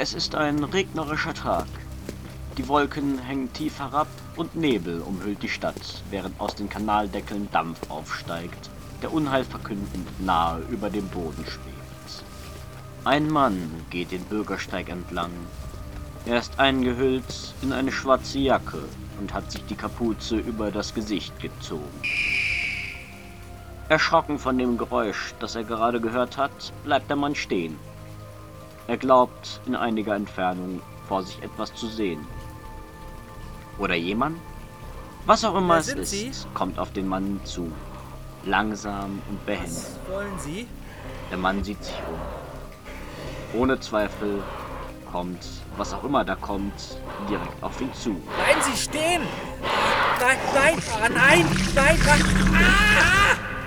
Es ist ein regnerischer Tag. Die Wolken hängen tief herab und Nebel umhüllt die Stadt, während aus den Kanaldeckeln Dampf aufsteigt, der unheilverkündend nahe über dem Boden schwebt. Ein Mann geht den Bürgersteig entlang. Er ist eingehüllt in eine schwarze Jacke und hat sich die Kapuze über das Gesicht gezogen. Erschrocken von dem Geräusch, das er gerade gehört hat, bleibt der Mann stehen. Er glaubt, in einiger Entfernung vor sich etwas zu sehen. Oder jemand? Was auch immer es ist, Sie? kommt auf den Mann zu. Langsam und behend. Was wollen Sie? Der Mann sieht sich um. Ohne Zweifel kommt, was auch immer da kommt, direkt auf ihn zu. Bleiben Sie stehen! Nein, nein, ah, nein, nein, nein! Ah!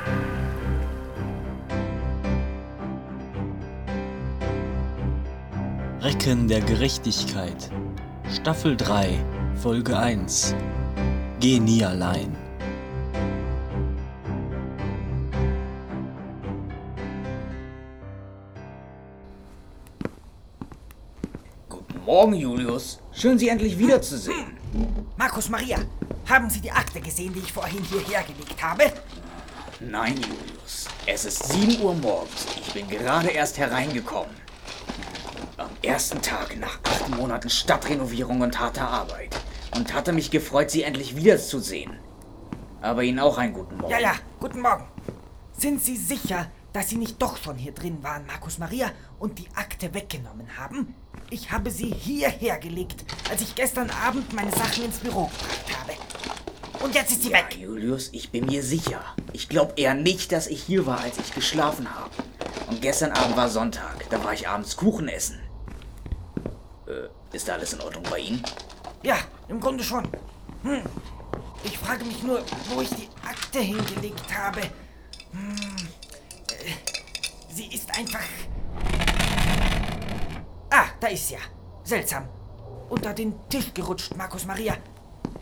Recken der Gerechtigkeit. Staffel 3, Folge 1. Geh nie allein. Guten Morgen, Julius. Schön, Sie endlich wiederzusehen. Markus Maria, haben Sie die Akte gesehen, die ich vorhin hierher gelegt habe? Nein, Julius. Es ist 7 Uhr morgens. Ich bin gerade erst hereingekommen. Ersten Tag nach acht Monaten Stadtrenovierung und harter Arbeit. Und hatte mich gefreut, Sie endlich wiederzusehen. Aber Ihnen auch einen guten Morgen. Ja, ja, guten Morgen. Sind Sie sicher, dass Sie nicht doch schon hier drin waren, Markus Maria, und die Akte weggenommen haben? Ich habe sie hierher gelegt, als ich gestern Abend meine Sachen ins Büro gebracht habe. Und jetzt ist sie Ja, weg. Julius, ich bin mir sicher. Ich glaube eher nicht, dass ich hier war, als ich geschlafen habe. Und gestern Abend war Sonntag. Da war ich abends Kuchen essen. Äh, ist da alles in Ordnung bei Ihnen? Ja, im Grunde schon. Hm. Ich frage mich nur, wo ich die Akte hingelegt habe. Hm. Äh, Sie ist einfach. Ah, da ist sie ja. Seltsam. Unter den Tisch gerutscht, Markus Maria.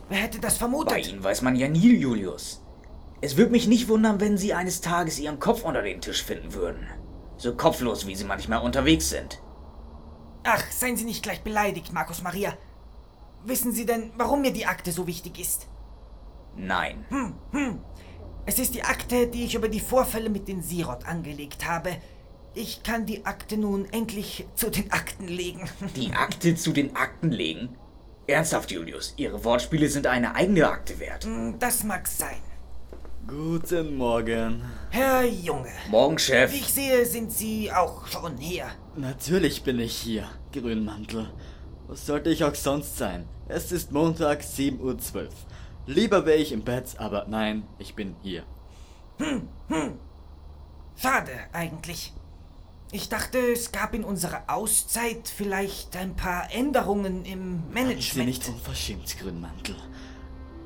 Wer hätte das Bei vermutet? Ihnen weiß man ja nie, Julius. Es würde mich nicht wundern, wenn Sie eines Tages Ihren Kopf unter den Tisch finden würden. So kopflos, wie Sie manchmal unterwegs sind. Ach, seien Sie nicht gleich beleidigt, Markus Maria. Wissen Sie denn, warum mir die Akte so wichtig ist? Nein. Es ist die Akte, die ich über die Vorfälle mit den Sirot angelegt habe. Ich kann die Akte nun endlich zu den Akten legen. Die Akte zu den Akten legen? Ernsthaft, Julius, Ihre Wortspiele sind eine eigene Akte wert. Das mag sein. Guten Morgen. Herr Junge, Morgen, Chef. wie ich sehe, sind Sie auch schon hier. Natürlich bin ich hier, Grünmantel. Was sollte ich auch sonst sein? Es ist Montag, 7.12 Uhr. Lieber wäre ich im Bett, aber nein, ich bin hier. Schade eigentlich. Ich dachte, es gab in unserer Auszeit vielleicht ein paar Änderungen im Sie Management. nicht unverschämt, Grünmantel.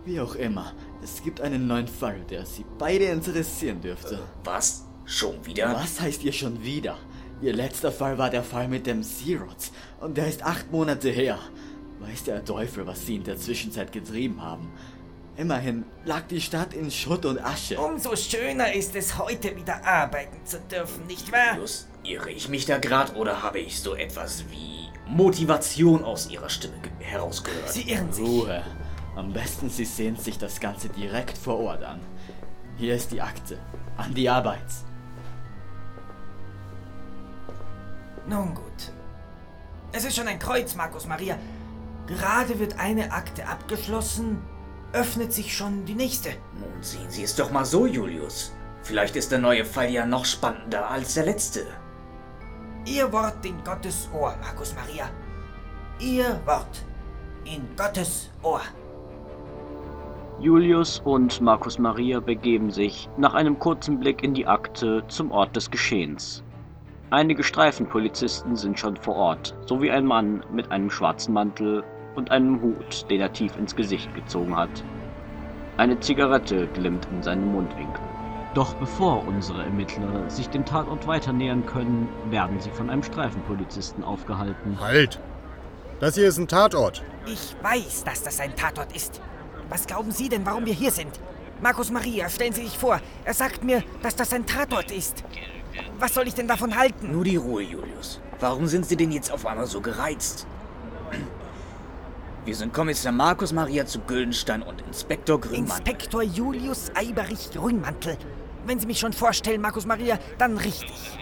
Wie auch immer, es gibt einen neuen Fall, der Sie beide interessieren dürfte. Was? Schon wieder? Was heißt ihr schon wieder? Ihr letzter Fall war der Fall mit dem Zerots und der ist acht Monate her. Weiß der Teufel, was sie in der Zwischenzeit getrieben haben. Immerhin lag die Stadt in Schutt und Asche. Umso schöner ist es, heute wieder arbeiten zu dürfen, nicht wahr? Julius, irre ich mich da grad oder habe ich so etwas wie Motivation aus Ihrer Stimme ge- herausgehört? Sie irren sich. Ruhe. Am besten Sie sehen sich das Ganze direkt vor Ort an. Hier ist die Akte. An die Arbeit. Nun gut. Es ist schon ein Kreuz, Markus Maria. Gerade wird eine Akte abgeschlossen, öffnet sich schon die nächste. Nun sehen Sie es doch mal so, Julius. Vielleicht ist der neue Fall ja noch spannender als der letzte. Ihr Wort in Gottes Ohr, Markus Maria. Ihr Wort in Gottes Ohr. Julius und Markus Maria begeben sich nach einem kurzen Blick in die Akte zum Ort des Geschehens. Einige Streifenpolizisten sind schon vor Ort, sowie ein Mann mit einem schwarzen Mantel und einem Hut, den er tief ins Gesicht gezogen hat. Eine Zigarette glimmt in seinem Mundwinkel. Doch bevor unsere Ermittler sich dem Tatort weiter nähern können, werden sie von einem Streifenpolizisten aufgehalten. Halt! Das hier ist ein Tatort. Ich weiß, dass das ein Tatort ist. Was glauben Sie denn, warum wir hier sind? Markus Maria, stellen Sie sich vor, er sagt mir, dass das ein Tatort ist. Was soll ich denn davon halten? Nur die Ruhe, Julius. Warum sind Sie denn jetzt auf einmal so gereizt? Wir sind Kommissar Markus Maria zu Güldenstein und Inspektor Grünmann. Inspektor Julius Eiberich Grünmantel. Wenn Sie mich schon vorstellen, Markus Maria, dann richtig.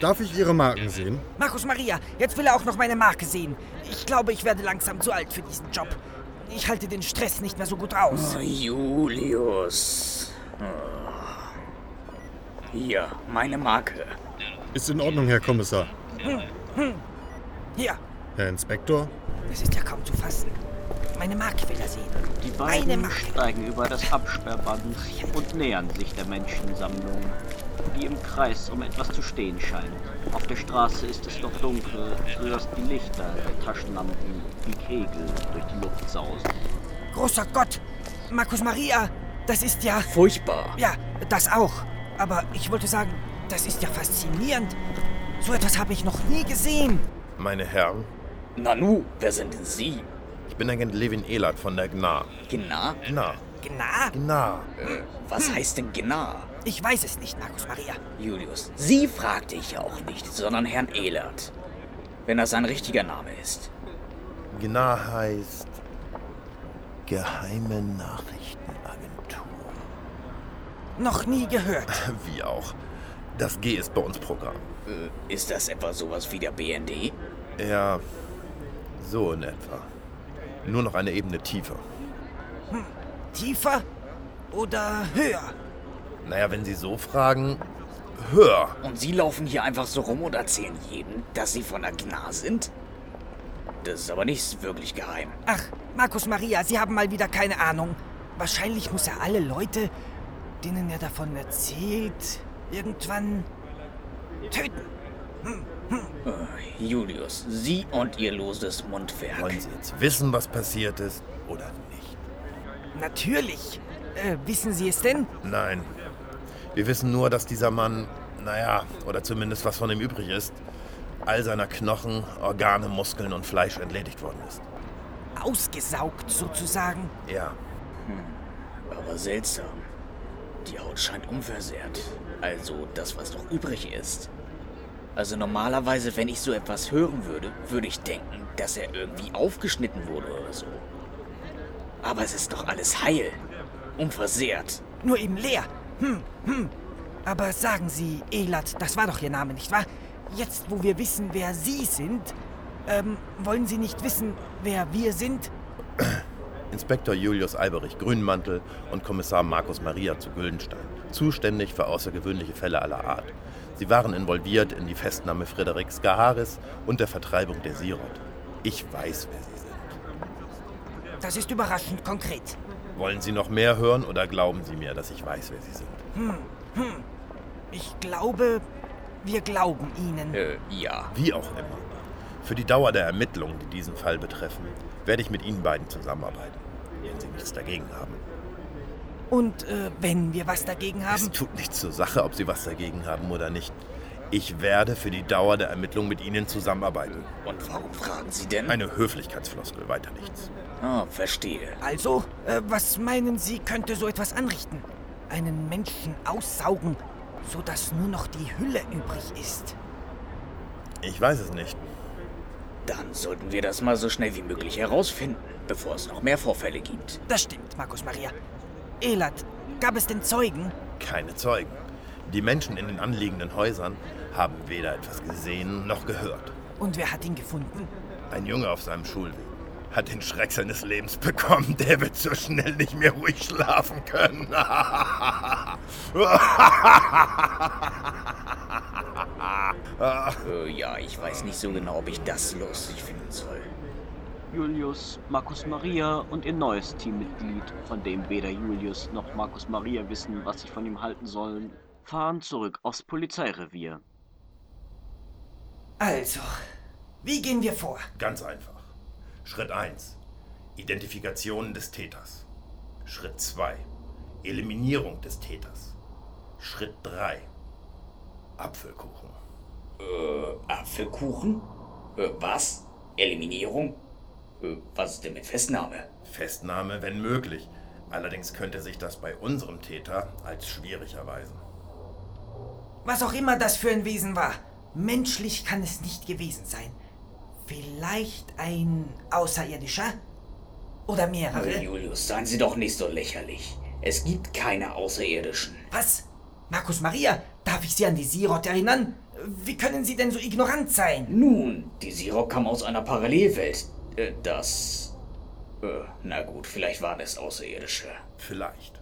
Darf ich Ihre Marken sehen? Markus Maria, jetzt will er auch noch meine Marke sehen. Ich glaube, ich werde langsam zu alt für diesen Job. Ich halte den Stress nicht mehr so gut aus. Oh, Julius. Oh. Hier, meine Marke. Ist in Ordnung, Herr Kommissar. Hier, Herr Inspektor? das ist ja kaum zu fassen. Meine Marke will er sehen. Die beiden steigen über das Absperrband und nähern sich der Menschensammlung, die im Kreis um etwas zu stehen scheint. Auf der Straße ist es noch dunkel, sodass die Lichter der Taschenlampen wie Kegel durch die Luft sausen. Großer Gott! Markus Maria, das ist ja. Furchtbar. Ja, das auch. Aber ich wollte sagen, das ist ja faszinierend. So etwas habe ich noch nie gesehen. Meine Herren, Nanu, wer sind denn Sie? ich bin Agent Levin Ehlert von der GNA. Gna? GNA, Gna? GNA. Was heißt denn Gna? Ich weiß es nicht, Markus Maria. Julius, Sie fragte ich auch nicht, sondern Herrn Ehlert. Wenn das sein richtiger Name ist. GNA heißt Geheime Nachrichtenagentur. Noch nie gehört. Wie auch. Das G ist bei uns Programm. Äh, ist das etwa sowas wie der BND? Ja, so in etwa. Nur noch eine Ebene tiefer. Tiefer oder höher? Naja, wenn Sie so fragen, höher. Und Sie laufen hier einfach so rum und erzählen jedem, dass Sie von der Gna sind? Das ist aber nicht wirklich geheim. Ach, Markus Maria, Sie haben mal wieder keine Ahnung. Wahrscheinlich muss er alle Leute, denen er davon erzählt, irgendwann töten. Äh, Julius, Sie und Ihr loses Mundwerk. Wollen Sie jetzt wissen, was passiert ist oder nicht? Natürlich. Äh, wissen Sie es denn? Nein. Wir wissen nur, dass dieser Mann, naja, oder zumindest was von ihm übrig ist, all seiner Knochen, Organe, Muskeln und Fleisch entledigt worden ist. Ausgesaugt sozusagen. Ja, Aber seltsam. Die Haut scheint unversehrt. Also das, was noch übrig ist. Also normalerweise, wenn ich so etwas hören würde, würde ich denken, dass er irgendwie aufgeschnitten wurde oder so. Aber es ist doch alles heil. Unversehrt. Nur eben leer. Hm, hm. Aber sagen Sie, Elat, das war doch Ihr Name, nicht wahr? Jetzt, wo wir wissen, wer Sie sind, ähm, wollen Sie nicht wissen, wer wir sind? Inspektor Julius Alberich Grünmantel und Kommissar Markus Maria zu Güldenstein, zuständig für außergewöhnliche Fälle aller Art. Sie waren involviert in die Festnahme Frederik Skaharis und der Vertreibung der Sirot. Ich weiß, wer Sie sind. Das ist überraschend konkret. Wollen Sie noch mehr hören oder glauben Sie mir, dass ich weiß, wer Sie sind? Ich glaube, wir glauben Ihnen. Äh, ja. Wie auch immer. Für die Dauer der Ermittlungen, die diesen Fall betreffen, werde ich mit Ihnen beiden zusammenarbeiten, wenn Sie nichts dagegen haben. Und äh, wenn wir was dagegen Es haben? tut nichts zur Sache, ob Sie was dagegen haben oder nicht. Ich werde für die Dauer der Ermittlungen mit Ihnen zusammenarbeiten. Und warum fragen Sie denn? Eine Höflichkeitsfloskel, weiter nichts. Ah, verstehe. Also, äh, was meinen Sie, könnte so etwas anrichten? Einen Menschen aussaugen, sodass nur noch die Hülle übrig ist. Ich weiß es nicht. Dann sollten wir das mal so schnell wie möglich herausfinden, bevor es noch mehr Vorfälle gibt. Das stimmt, Markus Maria. Elat, gab es denn Zeugen? Keine Zeugen. Die Menschen in den anliegenden Häusern haben weder etwas gesehen noch gehört. Und wer hat ihn gefunden? Ein Junge auf seinem Schulweg hat den Schreck seines Lebens bekommen. Der wird so schnell nicht mehr ruhig schlafen können. Äh, ja, ich weiß nicht so genau, ob ich das lustig finden soll. Julius, Markus Maria und ihr neues Teammitglied, von dem weder Julius noch Markus Maria wissen, was sie von ihm halten sollen, fahren zurück aufs Polizeirevier. Also, wie gehen wir vor? Ganz einfach. Schritt 1. Identifikation des Täters. Schritt 2. Eliminierung des Täters. Schritt 3. Apfelkuchen. Apfelkuchen? Äh, was? Eliminierung? Äh, was ist denn mit Festnahme? Festnahme, wenn möglich. Allerdings könnte sich das bei unserem Täter als schwierig erweisen. Was auch immer das für ein Wesen war. Menschlich kann es nicht gewesen sein. Vielleicht ein Außerirdischer? Oder mehrere? Julius, seien Sie doch nicht so lächerlich. Es gibt keine Außerirdischen. Was? Markus Maria, darf ich Sie an die Sirot erinnern? Wie können Sie denn so ignorant sein? Nun, die Sirok kam aus einer Parallelwelt. Äh, das. Äh, na gut, vielleicht waren es Außerirdische. Vielleicht.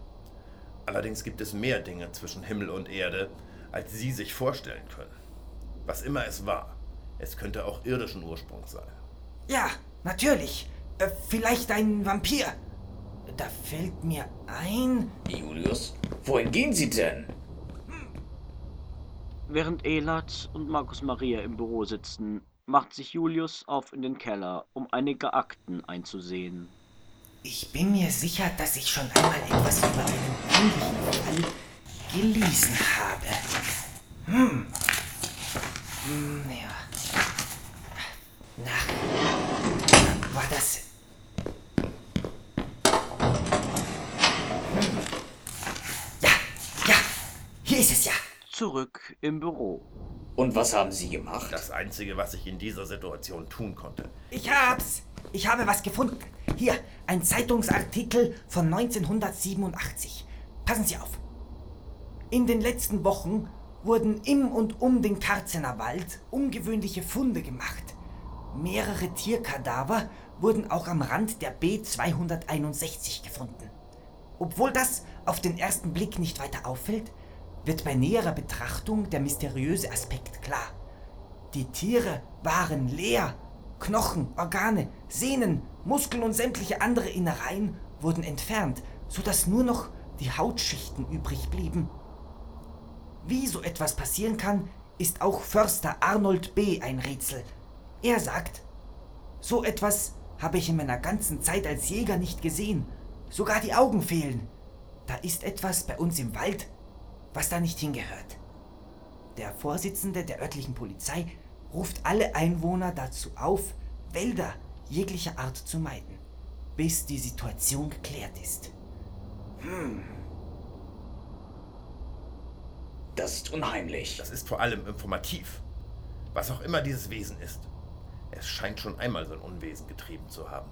Allerdings gibt es mehr Dinge zwischen Himmel und Erde, als Sie sich vorstellen können. Was immer es war, es könnte auch irdischen Ursprungs sein. Ja, natürlich. Äh, vielleicht ein Vampir. Da fällt mir ein. Julius, wohin gehen Sie denn? Während Elat und Markus Maria im Büro sitzen, macht sich Julius auf in den Keller, um einige Akten einzusehen. Ich bin mir sicher, dass ich schon einmal etwas über einen ähnlichen Fall gelesen habe. Hm. Hm, ja. Na, war das. Hm. Ja, ja, hier ist es ja. Zurück im Büro. Und was haben Sie gemacht? Das Einzige, was ich in dieser Situation tun konnte. Ich hab's. Ich habe was gefunden. Hier, ein Zeitungsartikel von 1987. Passen Sie auf. In den letzten Wochen wurden im und um den Karzener Wald ungewöhnliche Funde gemacht. Mehrere Tierkadaver wurden auch am Rand der B261 gefunden. Obwohl das auf den ersten Blick nicht weiter auffällt, wird bei näherer Betrachtung der mysteriöse Aspekt klar. Die Tiere waren leer. Knochen, Organe, Sehnen, Muskeln und sämtliche andere Innereien wurden entfernt, sodass nur noch die Hautschichten übrig blieben. Wie so etwas passieren kann, ist auch Förster Arnold B. ein Rätsel. Er sagt, so etwas habe ich in meiner ganzen Zeit als Jäger nicht gesehen. Sogar die Augen fehlen. Da ist etwas bei uns im Wald, was da nicht hingehört. Der Vorsitzende der örtlichen Polizei ruft alle Einwohner dazu auf, Wälder jeglicher Art zu meiden, bis die Situation geklärt ist. Das ist unheimlich. Das ist vor allem informativ. Was auch immer dieses Wesen ist. Es scheint schon einmal so ein Unwesen getrieben zu haben.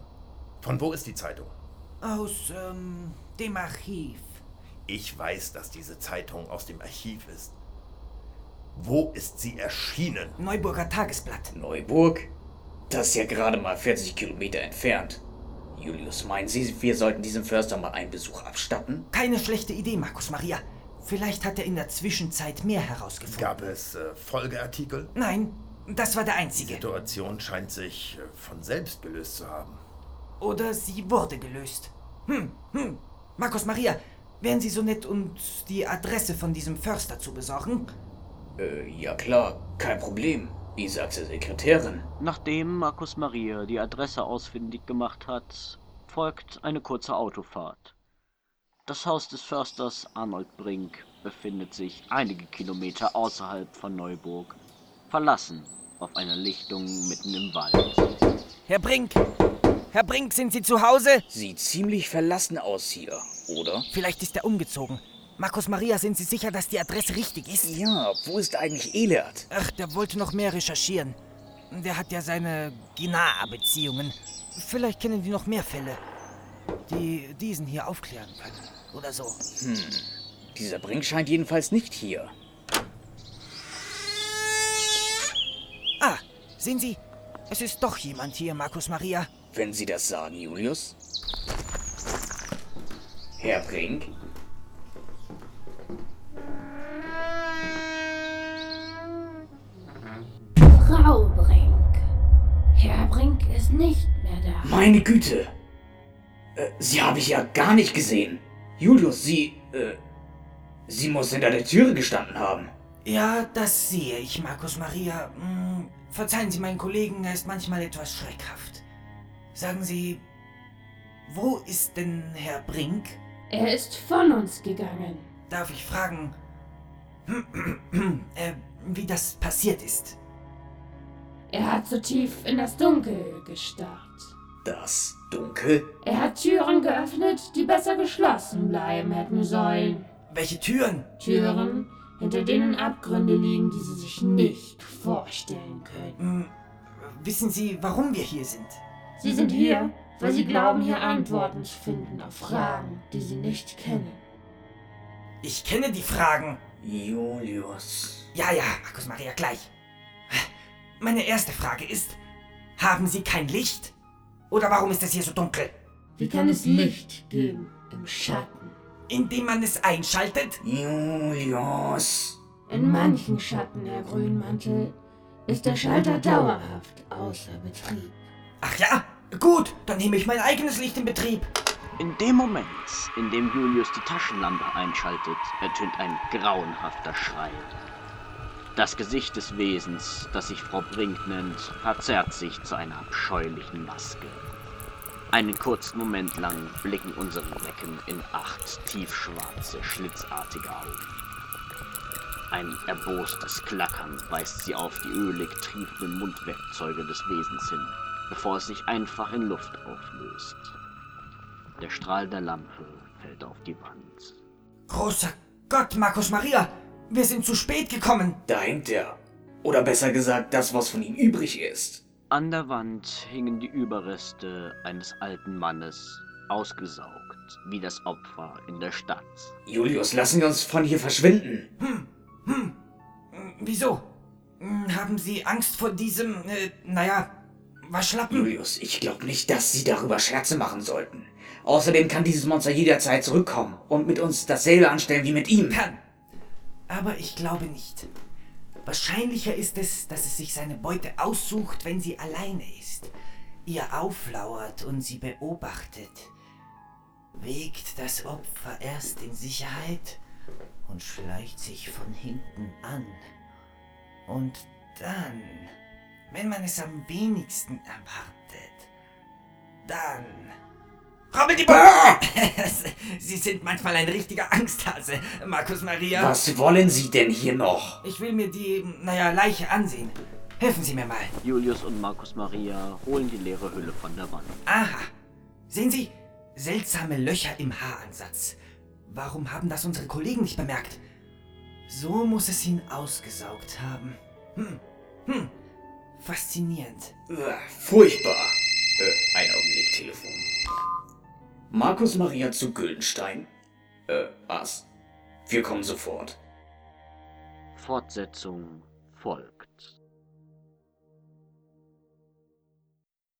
Von wo ist die Zeitung? Aus ähm, dem Archiv. Ich weiß, dass diese Zeitung aus dem Archiv ist. Wo ist sie erschienen? Neuburger Tagesblatt. Neuburg? Das ist ja gerade mal 40 Kilometer entfernt. Julius, meinen Sie, wir sollten diesem Förster mal einen Besuch abstatten? Keine schlechte Idee, Markus Maria. Vielleicht hat er in der Zwischenzeit mehr herausgefunden. Gab es äh, Folgeartikel? Nein, das war der Die einzige. Situation scheint sich äh, von selbst gelöst zu haben. Oder sie wurde gelöst. Hm, hm. Markus Maria, wären Sie so nett, uns die Adresse von diesem Förster zu besorgen? Äh, ja klar, kein Problem. Wie sagt die Sekretärin? Nachdem Markus Maria die Adresse ausfindig gemacht hat, folgt eine kurze Autofahrt. Das Haus des Försters Arnold Brink befindet sich einige Kilometer außerhalb von Neuburg, verlassen auf einer Lichtung mitten im Wald. Herr Brink! Herr Brink, sind Sie zu Hause? Sieht ziemlich verlassen aus hier, oder? Vielleicht ist er umgezogen. Markus Maria, sind Sie sicher, dass die Adresse richtig ist? Ja, wo ist eigentlich Elert? Ach, der wollte noch mehr recherchieren. Der hat ja seine Ginaa-Beziehungen. Vielleicht kennen die noch mehr Fälle, die diesen hier aufklären können. Oder so. Dieser Brink scheint jedenfalls nicht hier. Ah, sehen Sie, es ist doch jemand hier, Markus Maria. Wenn Sie das sagen, Julius. Herr Brink? Frau Brink. Herr Brink ist nicht mehr da. Meine Güte! Äh, Sie habe ich ja gar nicht gesehen. Julius, Sie, äh, Sie muss hinter der Türe gestanden haben. Ja, das sehe ich, Markus Maria. Hm, verzeihen Sie meinen Kollegen, er ist manchmal etwas schreckhaft. Sagen Sie, wo ist denn Herr Brink? Er ist von uns gegangen. Darf ich fragen, äh, wie das passiert ist? Er hat so tief in das Dunkel gestarrt. Das Dunkel? Er hat Türen geöffnet, die besser geschlossen bleiben hätten sollen. Welche Türen? Türen, hinter denen Abgründe liegen, die sie sich nicht vorstellen können. Hm, wissen Sie, warum wir hier sind? Sie sind hier, weil sie glauben, hier Antworten zu finden auf Fragen, die sie nicht kennen. Ich kenne die Fragen. Julius. Ja, ja, Markus Maria, gleich. Meine erste Frage ist, haben Sie kein Licht? Oder warum ist es hier so dunkel? Wie kann es Licht geben im Schatten? Indem man es einschaltet? Julius. In manchen Schatten, Herr Grünmantel, ist der Schalter dauerhaft außer Betrieb. Ach ja, gut, dann nehme ich mein eigenes Licht in Betrieb. In dem Moment, in dem Julius die Taschenlampe einschaltet, ertönt ein grauenhafter Schrei. Das Gesicht des Wesens, das sich Frau Brink nennt, verzerrt sich zu einer abscheulichen Maske. Einen kurzen Moment lang blicken unsere Recken in acht tiefschwarze, schlitzartige Augen. Ein erbostes Klackern weist sie auf die ölig triefenden Mundwerkzeuge des Wesens hin, bevor es sich einfach in Luft auflöst. Der Strahl der Lampe fällt auf die Wand. Großer Gott, Markus Maria, wir sind zu spät gekommen. Da hängt er. Oder besser gesagt, das, was von ihm übrig ist. An der Wand hingen die Überreste eines alten Mannes, ausgesaugt wie das Opfer in der Stadt. Julius, lassen wir uns von hier verschwinden. Hm, Wieso? Hm, Haben Sie Angst vor diesem, äh, naja, Waschlappen? Julius, ich glaube nicht, dass Sie darüber Scherze machen sollten. Außerdem kann dieses Monster jederzeit zurückkommen und mit uns dasselbe anstellen wie mit ihm. Kann. Aber ich glaube nicht. Wahrscheinlicher ist es, dass es sich seine Beute aussucht, wenn sie alleine ist, ihr auflauert und sie beobachtet. Wägt das Opfer erst in Sicherheit und schleicht sich von hinten an. Und dann, wenn man es am wenigsten erwartet, dann... Robin die Sie sind manchmal ein richtiger Angsthase, Markus Maria. Was wollen Sie denn hier noch? Ich will mir die, naja, Leiche ansehen. Helfen Sie mir mal. Julius und Markus Maria holen die leere Hülle von der Wand. Aha. Sehen Sie? Seltsame Löcher im Haaransatz. Warum haben das unsere Kollegen nicht bemerkt? So muss es ihn ausgesaugt haben. Hm. Hm. Faszinierend. Uah, Furchtbar. Äh, ein Augenblick, Telefon. Markus Maria zu Güldenstein. Äh, was? Wir kommen sofort. Fortsetzung folgt.